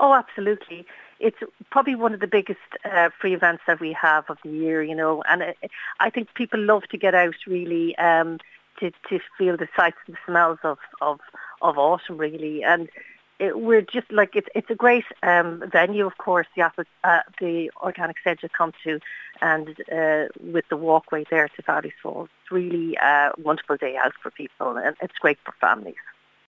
Oh, absolutely. It's probably one of the biggest uh, free events that we have of the year, you know, and it, I think people love to get out really um, to, to feel the sights and smells of, of, of autumn really. And it, we're just like, it's, it's a great um, venue, of course, the, uh, the Organic Centre come to and uh, with the walkway there to Fowley Falls. It's really a wonderful day out for people and it's great for families.